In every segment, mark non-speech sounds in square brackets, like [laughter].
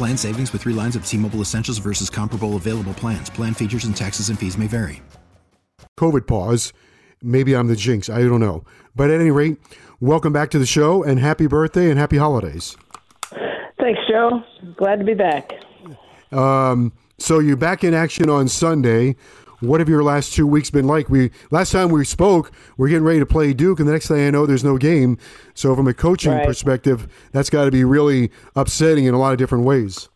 Plan savings with three lines of T Mobile Essentials versus comparable available plans. Plan features and taxes and fees may vary. COVID pause. Maybe I'm the jinx. I don't know. But at any rate, welcome back to the show and happy birthday and happy holidays. Thanks, Joe. Glad to be back. Um, so you're back in action on Sunday. What have your last two weeks been like? We last time we spoke, we're getting ready to play Duke, and the next thing I know, there's no game. So from a coaching Right. perspective, that's got to be really upsetting in a lot of different ways.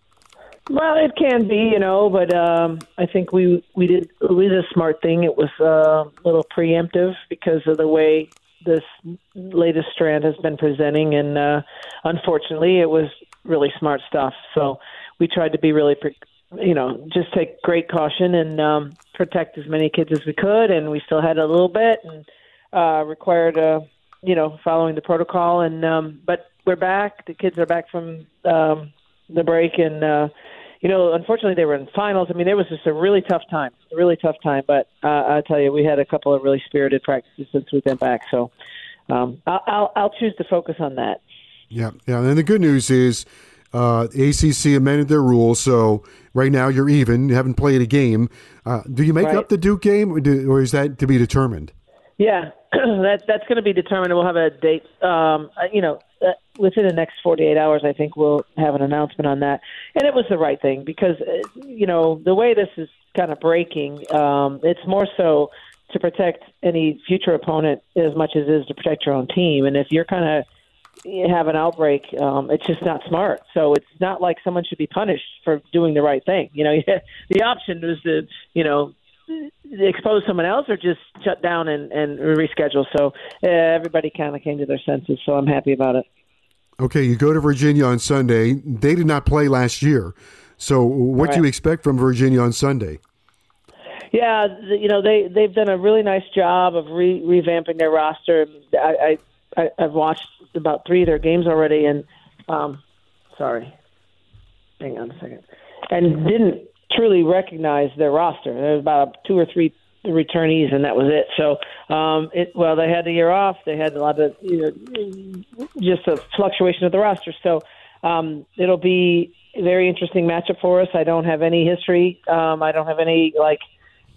Well, it can be, you know, but um, I think we we did we did a smart thing. It was uh, a little preemptive because of the way this latest strand has been presenting, and uh, unfortunately, it was really smart stuff. So we tried to be really, pre- you know, just take great caution and um, protect as many kids as we could, and we still had a little bit and uh, required uh, you know, following the protocol. And um, but we're back. The kids are back from um, the break, and uh, you know, unfortunately, they were in finals. I mean, it was just a really tough time, a really tough time. But uh, I tell you, we had a couple of really spirited practices since we've been back. So um, I'll, I'll I'll choose to focus on that. Yeah, yeah. And the good news is uh, ACC amended their rules, so right now you're even. You haven't played a game. Uh, do you make Right. up the Duke game, or, do, or is that to be determined? Yeah, [clears throat] that that's going to be determined. We'll have a date. Um, uh, you know, uh, within the next 48 hours, I think we'll have an announcement on that. And it was the right thing because uh, you know the way this is kind of breaking, um, it's more so to protect any future opponent as much as it is to protect your own team. And if you're kind of you have an outbreak, um, it's just not smart. So it's not like someone should be punished for doing the right thing. You know, [laughs] the option was to, you know, expose someone else or just shut down and, and reschedule. So uh, everybody kind of came to their senses. So I'm happy about it. Okay, you go to Virginia on Sunday. They did not play last year. So what do you expect from Virginia on Sunday? Yeah, you know they they've done a really nice job of re- revamping their roster. I I I've watched about three of their games already, and um, sorry, hang on a second, and didn't truly recognize their roster. There was about two or three returnees, and that was it. So, um, it well, they had the year off. They had a lot of you know just a fluctuation of the roster. So, um, it'll be a very interesting matchup for us. I don't have any history. Um, I don't have any like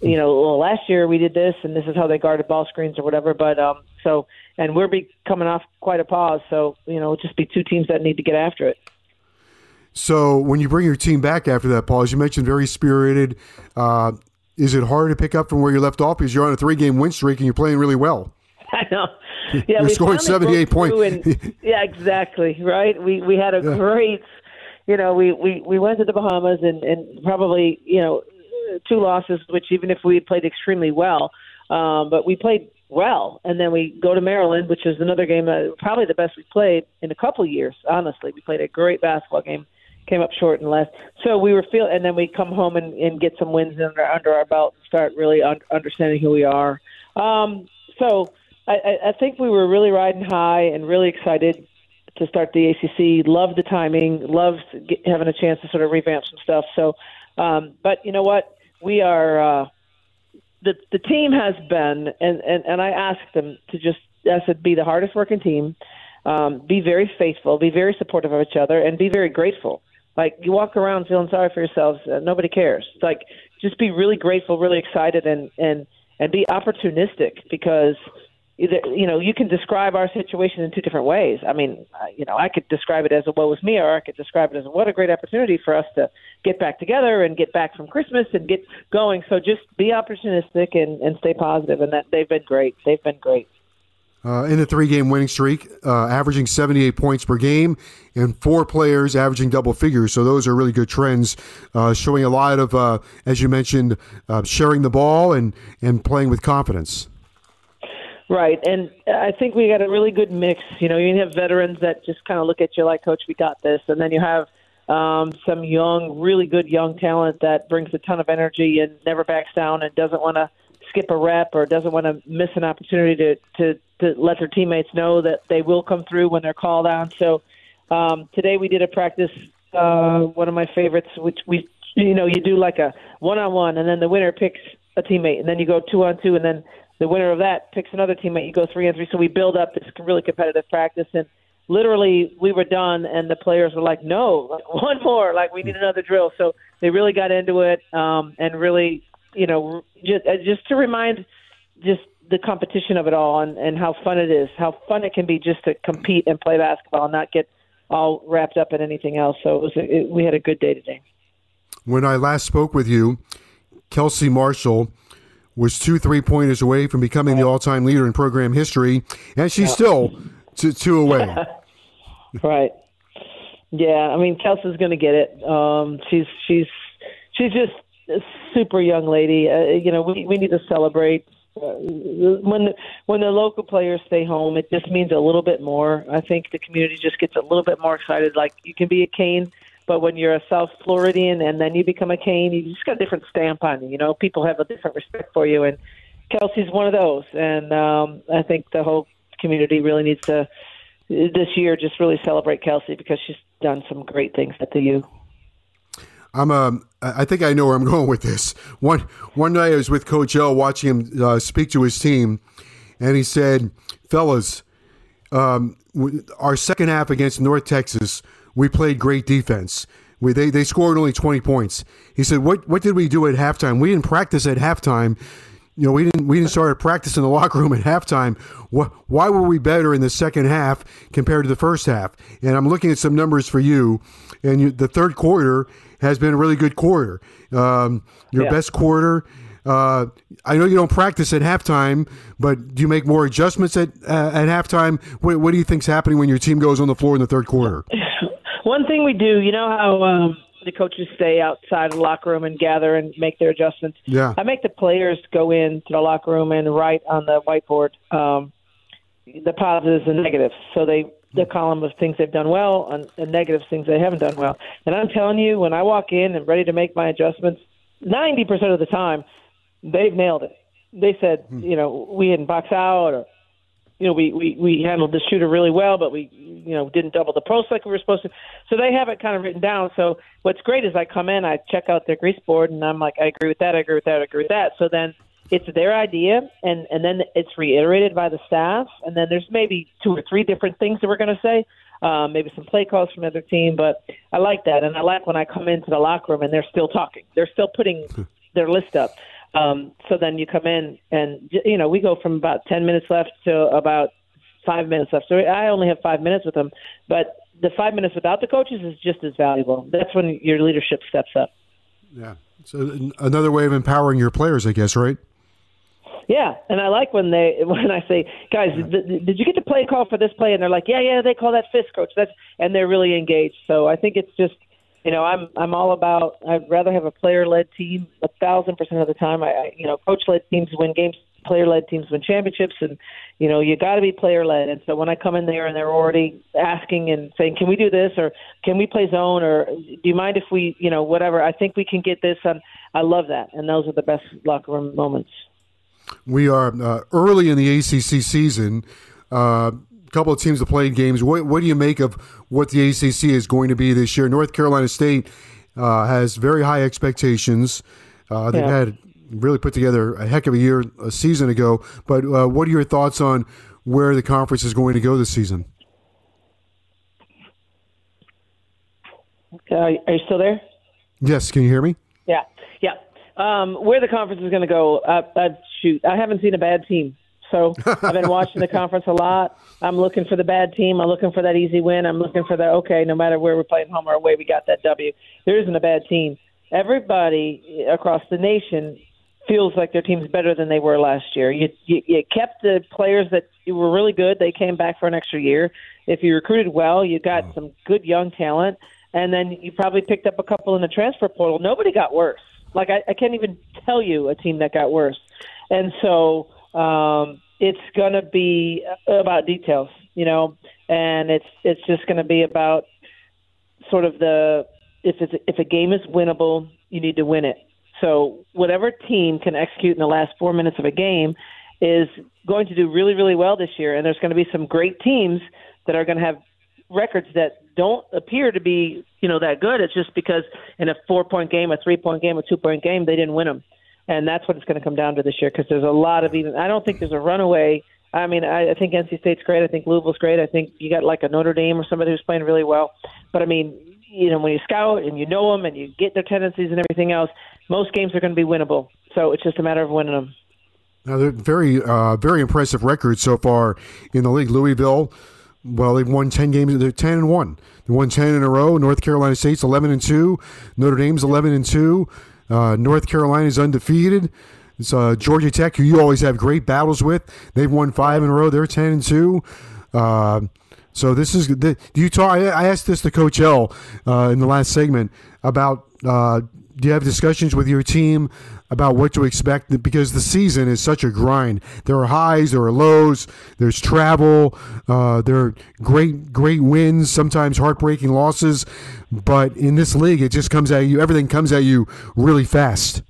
you know, well, last year we did this, and this is how they guarded ball screens or whatever. But um, so, and we're be coming off quite a pause, so you know, it'll just be two teams that need to get after it. So when you bring your team back after that, Paul, as you mentioned, very spirited. Uh, is it hard to pick up from where you left off because you're on a three-game win streak and you're playing really well? [laughs] I know. [laughs] Yeah, You're scoring 78 points. and- [laughs] yeah, exactly. Right. We we had a Yeah. great. You know, we we we went to the Bahamas and and probably you know two losses, which even if we played extremely well, um, but we played well, and then we go to Maryland, which is another game, probably the best we played in a couple of years. Honestly, we played a great basketball game. Came up short and left, so we were feel, and then we come home and, and get some wins under under our belt, and start really un- understanding who we are. Um, so I, I I think we were really riding high and really excited to start the ACC. Loved the timing. loved get, having a chance to sort of revamp some stuff. So, um, but you know what? We are uh, the the team has been, and and and I asked them to just I said be the hardest working team, um, be very faithful, be very supportive of each other, and be very grateful. Like you walk around feeling sorry for yourselves, uh, nobody cares. Like just be really grateful, really excited, and and and be opportunistic because you know you can describe our situation in two different ways. I mean, you know, I could describe it as a woe was me, or I could describe it as a, what a great opportunity for us to get back together and get back from Christmas and get going. So just be opportunistic and, and stay positive. and that they've been great. They've been great. Uh, in the three-game winning streak, uh, averaging 78 points per game, and four players averaging double figures. So those are really good trends, uh, showing a lot of, uh, as you mentioned, uh, sharing the ball and and playing with confidence. Right, and I think we got a really good mix. You know, you have veterans that just kind of look at you like, "Coach, we got this," and then you have um, some young, really good young talent that brings a ton of energy and never backs down and doesn't want to skip a rep or doesn't want to miss an opportunity to, to to let their teammates know that they will come through when they're called on. So um, today we did a practice, uh, one of my favorites, which we you know you do like a one on one, and then the winner picks a teammate, and then you go two on two, and then the winner of that picks another teammate. You go three and three. So we build up this really competitive practice, and literally we were done, and the players were like, "No, like, [laughs] one more. Like we need another drill." So they really got into it, um, and really, you know, just uh, just to remind, just the competition of it all, and and how fun it is, how fun it can be just to compete and play basketball, and not get all wrapped up in anything else. So it was, a, it, we had a good day today. When I last spoke with you, Kelsey Marshall was two three pointers away from becoming the all time leader in program history, and she's still two, two away. [laughs] right. Yeah, I mean Kelsey's going to get it. Um, she's she's she's just a super young lady. Uh, you know, we we need to celebrate uh, when the, when the local players stay home. It just means a little bit more. I think the community just gets a little bit more excited. Like you can be a Cane but when you're a South Floridian and then you become a Cane, you just got a different stamp on you. You know, people have a different respect for you, and Kelsey's one of those. And um, I think the whole community really needs to this year just really celebrate Kelsey because she's done some great things at the U. I'm um, I think I know where I'm [laughs] going with this. One one night I was with Coach L watching him uh, speak to his team, and he said, "Fellas, um, our second half against North Texas we played great defense. We, they, they scored only 20 points. He said, what, what did we do at halftime? We didn't practice at halftime. You know, we didn't we didn't start practice in the [laughs] locker room at halftime. Why were we better in the second half compared to the first half? And I'm looking at some numbers for you, and you, the third quarter has been a really good quarter. Um, your yeah. best quarter. Uh, I know you don't practice at halftime, but do you make more adjustments at uh, at halftime? What, what do you think's happening when your team goes on the floor in the third quarter? [laughs] One thing we do, you know how um, the coaches stay outside the locker room and gather and make their adjustments. Yeah, I make the players go into the locker room and write on the whiteboard um, the positives and negatives. So they the column of things they've done well and the negatives things they haven't done well. And I'm telling you, when I walk in and ready to make my adjustments, ninety percent of the time, they've nailed it. They said, hmm. you know, we didn't box out or you know, we, we, we handled the shooter really well, but we, you know, didn't double the post like we were supposed to. So they have it kind of written down. So what's great is I come in, I check out their grease board, and I'm like, I agree with that, I agree with that, I agree with that. So then it's their idea, and and then it's reiterated by the staff, and then there's maybe two or three different things that we're going to say. Um, maybe some play calls from other team, but I like that, and I like when I come into the locker room and they're still talking. They're still putting [laughs] their list up. Um, so then you come in, and you know we go from about ten minutes left to about five minutes left. So I only have five minutes with them, but the five minutes without the coaches is just as valuable. That's when your leadership steps up. Yeah. So another way of empowering your players, I guess, right? Yeah, and I like when they [laughs] when I say, guys, th- did you get the play call for this play? And they're like, yeah, yeah, they call that fist coach. That's and they're really engaged. So I think it's just you know, I'm I'm all about. I'd rather have a player-led team a thousand percent of the time. I, I you know, coach-led teams win games, player-led teams win championships, and you know, you got to be player-led. And so when I come in there and they're already asking and saying, "Can we do this?" or "Can we play zone?" or "Do you mind if we, you know, whatever?" I think we can get this. And I love that, and those are the best locker room moments. We are uh, early in the ACC season. Uh, couple of teams have played games. What, what do you make of what the ACC is going to be this year? North Carolina State uh, has very high expectations. Uh, they've yeah. had really put together a heck of a year a season ago. But uh, what are your thoughts on where the conference is going to go this season? Uh, are you still there? Yes. Can you hear me? Yeah. Yeah. Um, where the conference is going to go? Uh, uh, shoot, I haven't seen a bad team So I've been watching the conference a lot. I'm looking for the bad team. I'm looking for that easy win. I'm looking for the okay, no matter where we're playing home or away, we got that W. There isn't a bad team. Everybody across the nation feels like their team's better than they were last year. You, you you kept the players that were really good. They came back for an extra year. If you recruited well, you got some good young talent, and then you probably picked up a couple in the transfer portal. Nobody got worse. Like I, I can't even tell you a team that got worse. And so um, it's going to be about details, you know, and it's it's just going to be about sort of the if it's if a game is winnable, you need to win it. So whatever team can execute in the last four minutes of a game is going to do really really well this year, and there's going to be some great teams that are going to have records that don't appear to be you know that good. It's just because in a four point game, a three point game, a two point game, they didn't win them and that's what it's going to come down to this year because there's a lot of even. I don't think there's a runaway. I mean, I, I think NC State's great. I think Louisville's great. I think you got like a Notre Dame or somebody who's playing really well. But I mean, you know, when you scout and you know them and you get their tendencies and everything else, most games are going to be winnable. So it's just a matter of winning them. Now, they're very, uh, very impressive records so far in the league. Louisville, well, they've won ten games. They're ten and one. They won ten in a row. North Carolina State's eleven and two. Notre Dame's eleven and two. Uh, North Carolina is undefeated. It's uh, Georgia Tech, who you always have great battles with. They've won five in a row. They're ten and two. Uh, so this is the, do you talk? I asked this to Coach L uh, in the last segment about. Uh, do you have discussions with your team about what to expect because the season is such a grind. There are highs, there are lows, there's travel, uh, there are great great wins, sometimes heartbreaking losses. But in this league, it just comes at you. Everything comes at you really fast.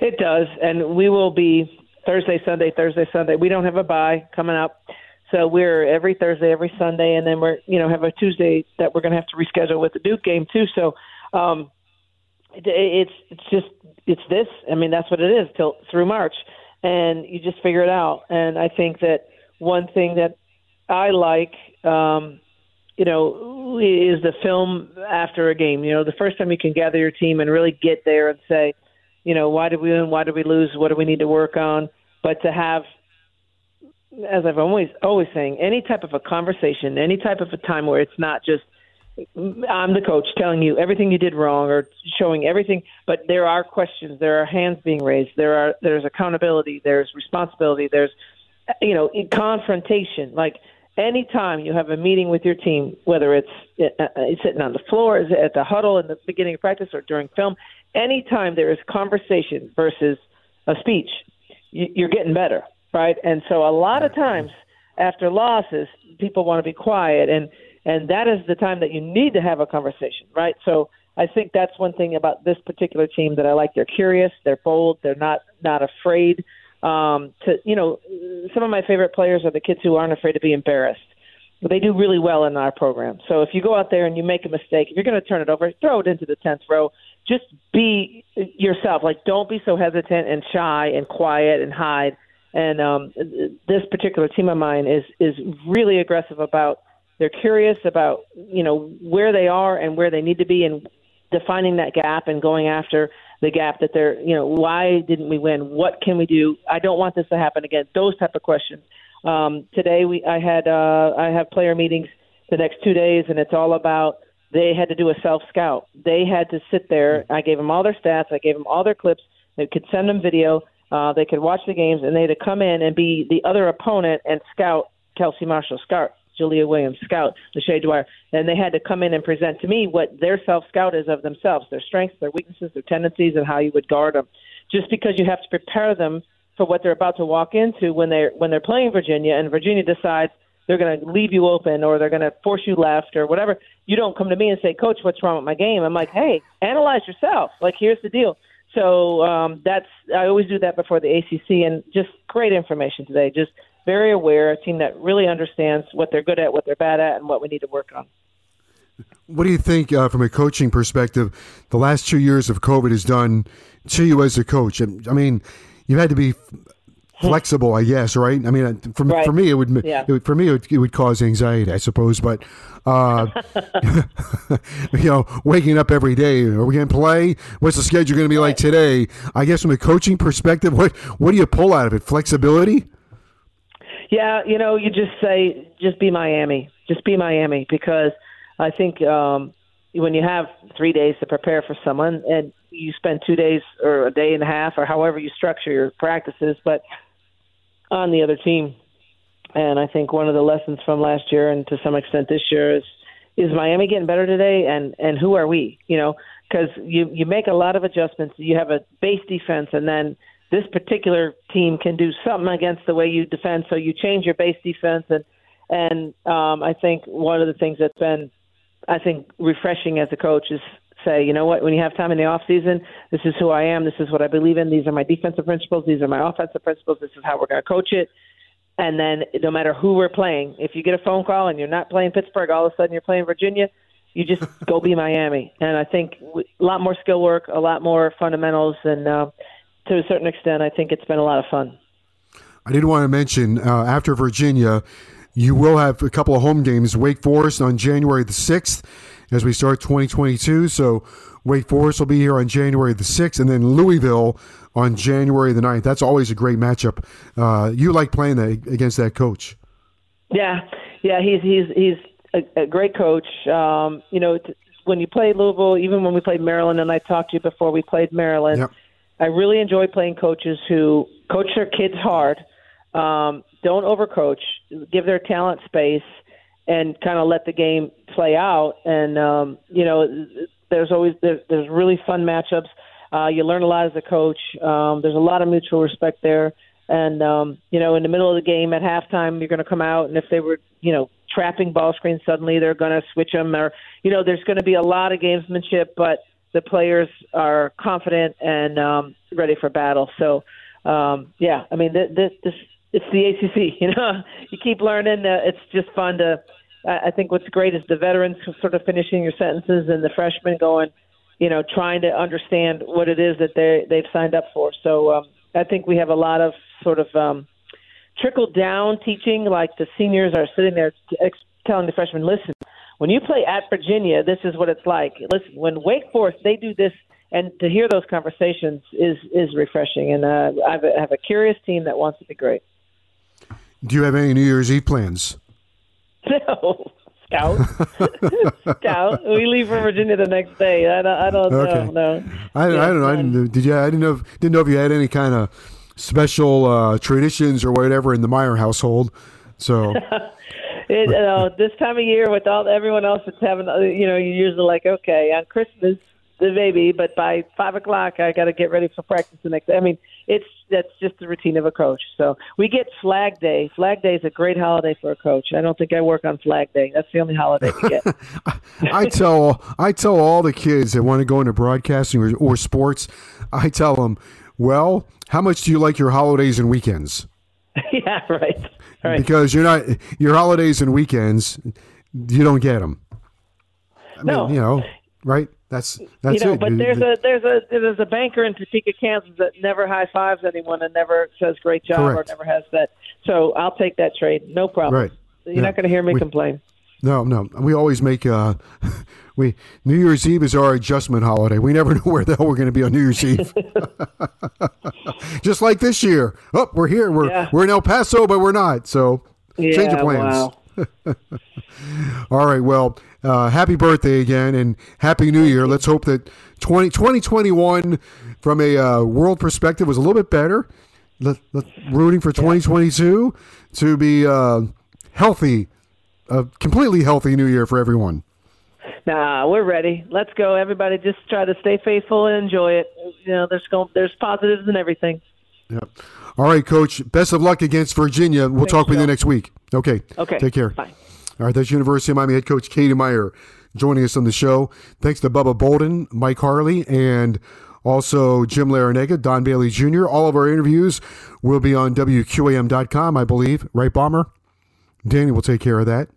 It does, and we will be Thursday, Sunday, Thursday, Sunday. We don't have a bye coming up, so we're every Thursday, every Sunday, and then we're you know have a Tuesday that we're going to have to reschedule with the Duke game too. So um, it's it's just it's this. I mean, that's what it is till through March, and you just figure it out. And I think that one thing that I like. Um, you know, is the film after a game. You know, the first time you can gather your team and really get there and say, you know, why did we win? Why did we lose? What do we need to work on? But to have, as I've always always saying, any type of a conversation, any type of a time where it's not just I'm the coach telling you everything you did wrong or showing everything, but there are questions, there are hands being raised, there are there's accountability, there's responsibility, there's you know confrontation, like anytime you have a meeting with your team, whether it's uh, uh, sitting on the floor, is at the huddle in the beginning of practice, or during film, anytime there is conversation versus a speech, you're getting better, right? And so a lot of times after losses, people want to be quiet, and and that is the time that you need to have a conversation, right? So. I think that's one thing about this particular team that I like. They're curious, they're bold, they're not not afraid um, to you know some of my favorite players are the kids who aren't afraid to be embarrassed. They do really well in our program. So if you go out there and you make a mistake, if you're going to turn it over, throw it into the tenth row. Just be yourself. Like don't be so hesitant and shy and quiet and hide. And um, this particular team of mine is is really aggressive about. They're curious about you know where they are and where they need to be and defining that gap and going after the gap that they're, you know, why didn't we win? What can we do? I don't want this to happen again. Those type of questions. Um, today we, I had, uh, I have player meetings the next two days, and it's all about they had to do a self scout. They had to sit there. I gave them all their stats. I gave them all their clips. They could send them video. Uh, they could watch the games, and they had to come in and be the other opponent and scout Kelsey Marshall, scout Julia Williams, scout Lachey Dwyer, and they had to come in and present to me what their self scout is of themselves, their strengths, their weaknesses, their tendencies, and how you would guard them. Just because you have to prepare them for what they're about to walk into when they're when they're playing Virginia, and Virginia decides they're going to leave you open or they're going to force you left or whatever. You don't come to me and say, "Coach, what's wrong with my game?" I'm like, "Hey, analyze yourself. Like, here's the deal." So um, that's I always do that before the ACC, and just great information today. Just very aware, a team that really understands what they're good at, what they're bad at, and what we need to work on. What do you think, uh, from a coaching perspective, the last two years of COVID has done to you as a coach? I mean, you've had to be flexible, I guess, right? I mean, uh, for, right. for me, it would, yeah. it would, for me it would, it would, cause anxiety, I suppose. But uh, [laughs] you know, waking up every day, are we going to play? What's the schedule going to be like today? I guess from a coaching perspective, what what do you pull out of it? Flexibility. Yeah, you know, you just say, just be Miami, just be Miami, because I think um, when you have three days to prepare for someone, and you spend two days or a day and a half, or however you structure your practices, but on the other team. And I think one of the lessons from last year, and to some extent this year, is is Miami getting better today, and and who are we? You know, because you you make a lot of adjustments. You have a base defense, and then this particular team can do something against the way you defend. So you change your base defense, and and um, I think one of the things that's been, I think, refreshing as a coach is say, you know what, when you have time in the off season, this is who I am. This is what I believe in. These are my defensive principles. These are my offensive principles. This is how we're going to coach it. And then no matter who we're playing, if you get a phone call and you're not playing Pittsburgh, all of a sudden you're playing Virginia, you just [laughs] go be Miami. And I think a lot more skill work, a lot more fundamentals, and uh, to a certain extent, I think it's been a lot of fun. I did want to mention uh, after Virginia, you will have a couple of home games. Wake Forest on January the 6th as we start 2022. So Wake Forest will be here on January the 6th, and then Louisville on January the 9th. That's always a great matchup. Uh, you like playing that, against that coach. Yeah, yeah, he's he's he's a, a great coach. Um, you know, t- when you play Louisville, even when we played Maryland, and I talked to you before we played Maryland, Yep. I really enjoy playing coaches who coach their kids hard, um, don't overcoach, give their talent space, and kind of let the game play out. And um, you know, there's always there, there's really fun matchups. Uh, you learn a lot as a coach. Um, there's a lot of mutual respect there. And um, you know, in the middle of the game at halftime, you're going to come out, and if they were, you know, trapping ball screens, suddenly they're going to switch them, or you know, there's going to be a lot of gamesmanship, but the players are confident and um, ready for battle. So, um, yeah, I mean, this, this, it's the ACC. [laughs] You know, you keep learning. Uh, it's just fun to. I think what's great is the veterans sort of finishing your sentences and the freshmen going, you know, trying to understand what it is that they they've signed up for. So um, I think we have a lot of sort of um, trickle down teaching. Like the seniors are sitting there ex- telling the freshmen, listen, when you play at Virginia, this is what it's like. Listen, when Wake Forest they do this, and to hear those conversations is is refreshing. And uh, I have a, I have a curious team that wants to be great. Do you have any New Year's Eve plans? [laughs] No. Scout, [laughs] scout. We leave for Virginia the next day. I don't. I don't Okay. know. No. I, Yeah, I don't know. I didn't, did you? I didn't know. If, didn't know if you had any kind of special uh, traditions or whatever in the Meier household. So [laughs] It, you know, this time of year with all everyone else that's having, uh, you know, you're usually like, okay, on Christmas, the baby, but by five o'clock, I got to get ready for practice the next day. I mean, it's that's just the routine of a coach. So we get Flag Day. Flag Day is a great holiday for a coach. I don't think I work on Flag Day. That's the only holiday we get. [laughs] I tell I tell all the kids that want to go into broadcasting or, or sports. I tell them, well, how much do you like your holidays and weekends? [laughs] yeah, right. Right. Because you're not your holidays and weekends, you don't get them. I No. mean, you know, right? That's that's you know, it. but there's a there's a there's a banker in Topeka, Kansas that never high fives anyone and never says great job Correct. or never has that. So I'll take that trade, no problem. Right. You're Yeah. not going to hear me We- complain. No, no. We always make uh [laughs] we New Year's Eve is our adjustment holiday. We never [laughs] know where the hell we're going to be on New Year's [laughs] Eve. [laughs] Just like this year. Oh, we're here. We're Yeah. we're in El Paso, but we're not. So change of plans. Wow. All right. Well, uh, happy birthday again and happy New Year. Let's hope that 20, 2021 from a uh, world perspective was a little bit better. Let, let, rooting for 2022 to be uh, healthy, a completely healthy New Year for everyone. Nah, we're ready. Let's go, everybody. Just try to stay faithful and enjoy it. You know, there's going, there's positives in everything. Yep. All right, Coach. Best of luck against Virginia. We'll talk with you next week. Okay. Okay. Take care. Bye. All right. That's University of Miami head coach Katie Meier joining us on the show. Thanks to Bubba Bolden, Mike Harley, and also Jim Larranaga, Don Bailey Jr. All of our interviews will be on WQAM.com, I believe. Right, Bomber? Danny will take care of that.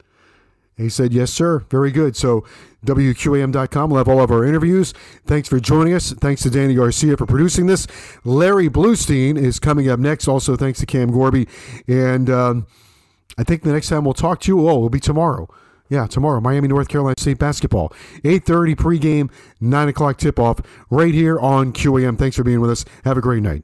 He said, yes, sir. Very good. So, WQAM.com will have all of our interviews. Thanks for joining us. Thanks to Danny Garcia for producing this. Larry Bluestein is coming up next. Also, thanks to Cam Gorby. And um, I think the next time we'll talk to you, oh, it'll be tomorrow. Yeah, tomorrow, Miami, North Carolina State basketball. 8.30 pregame, 9 o'clock tip-off right here on QAM. Thanks for being with us. Have a great night.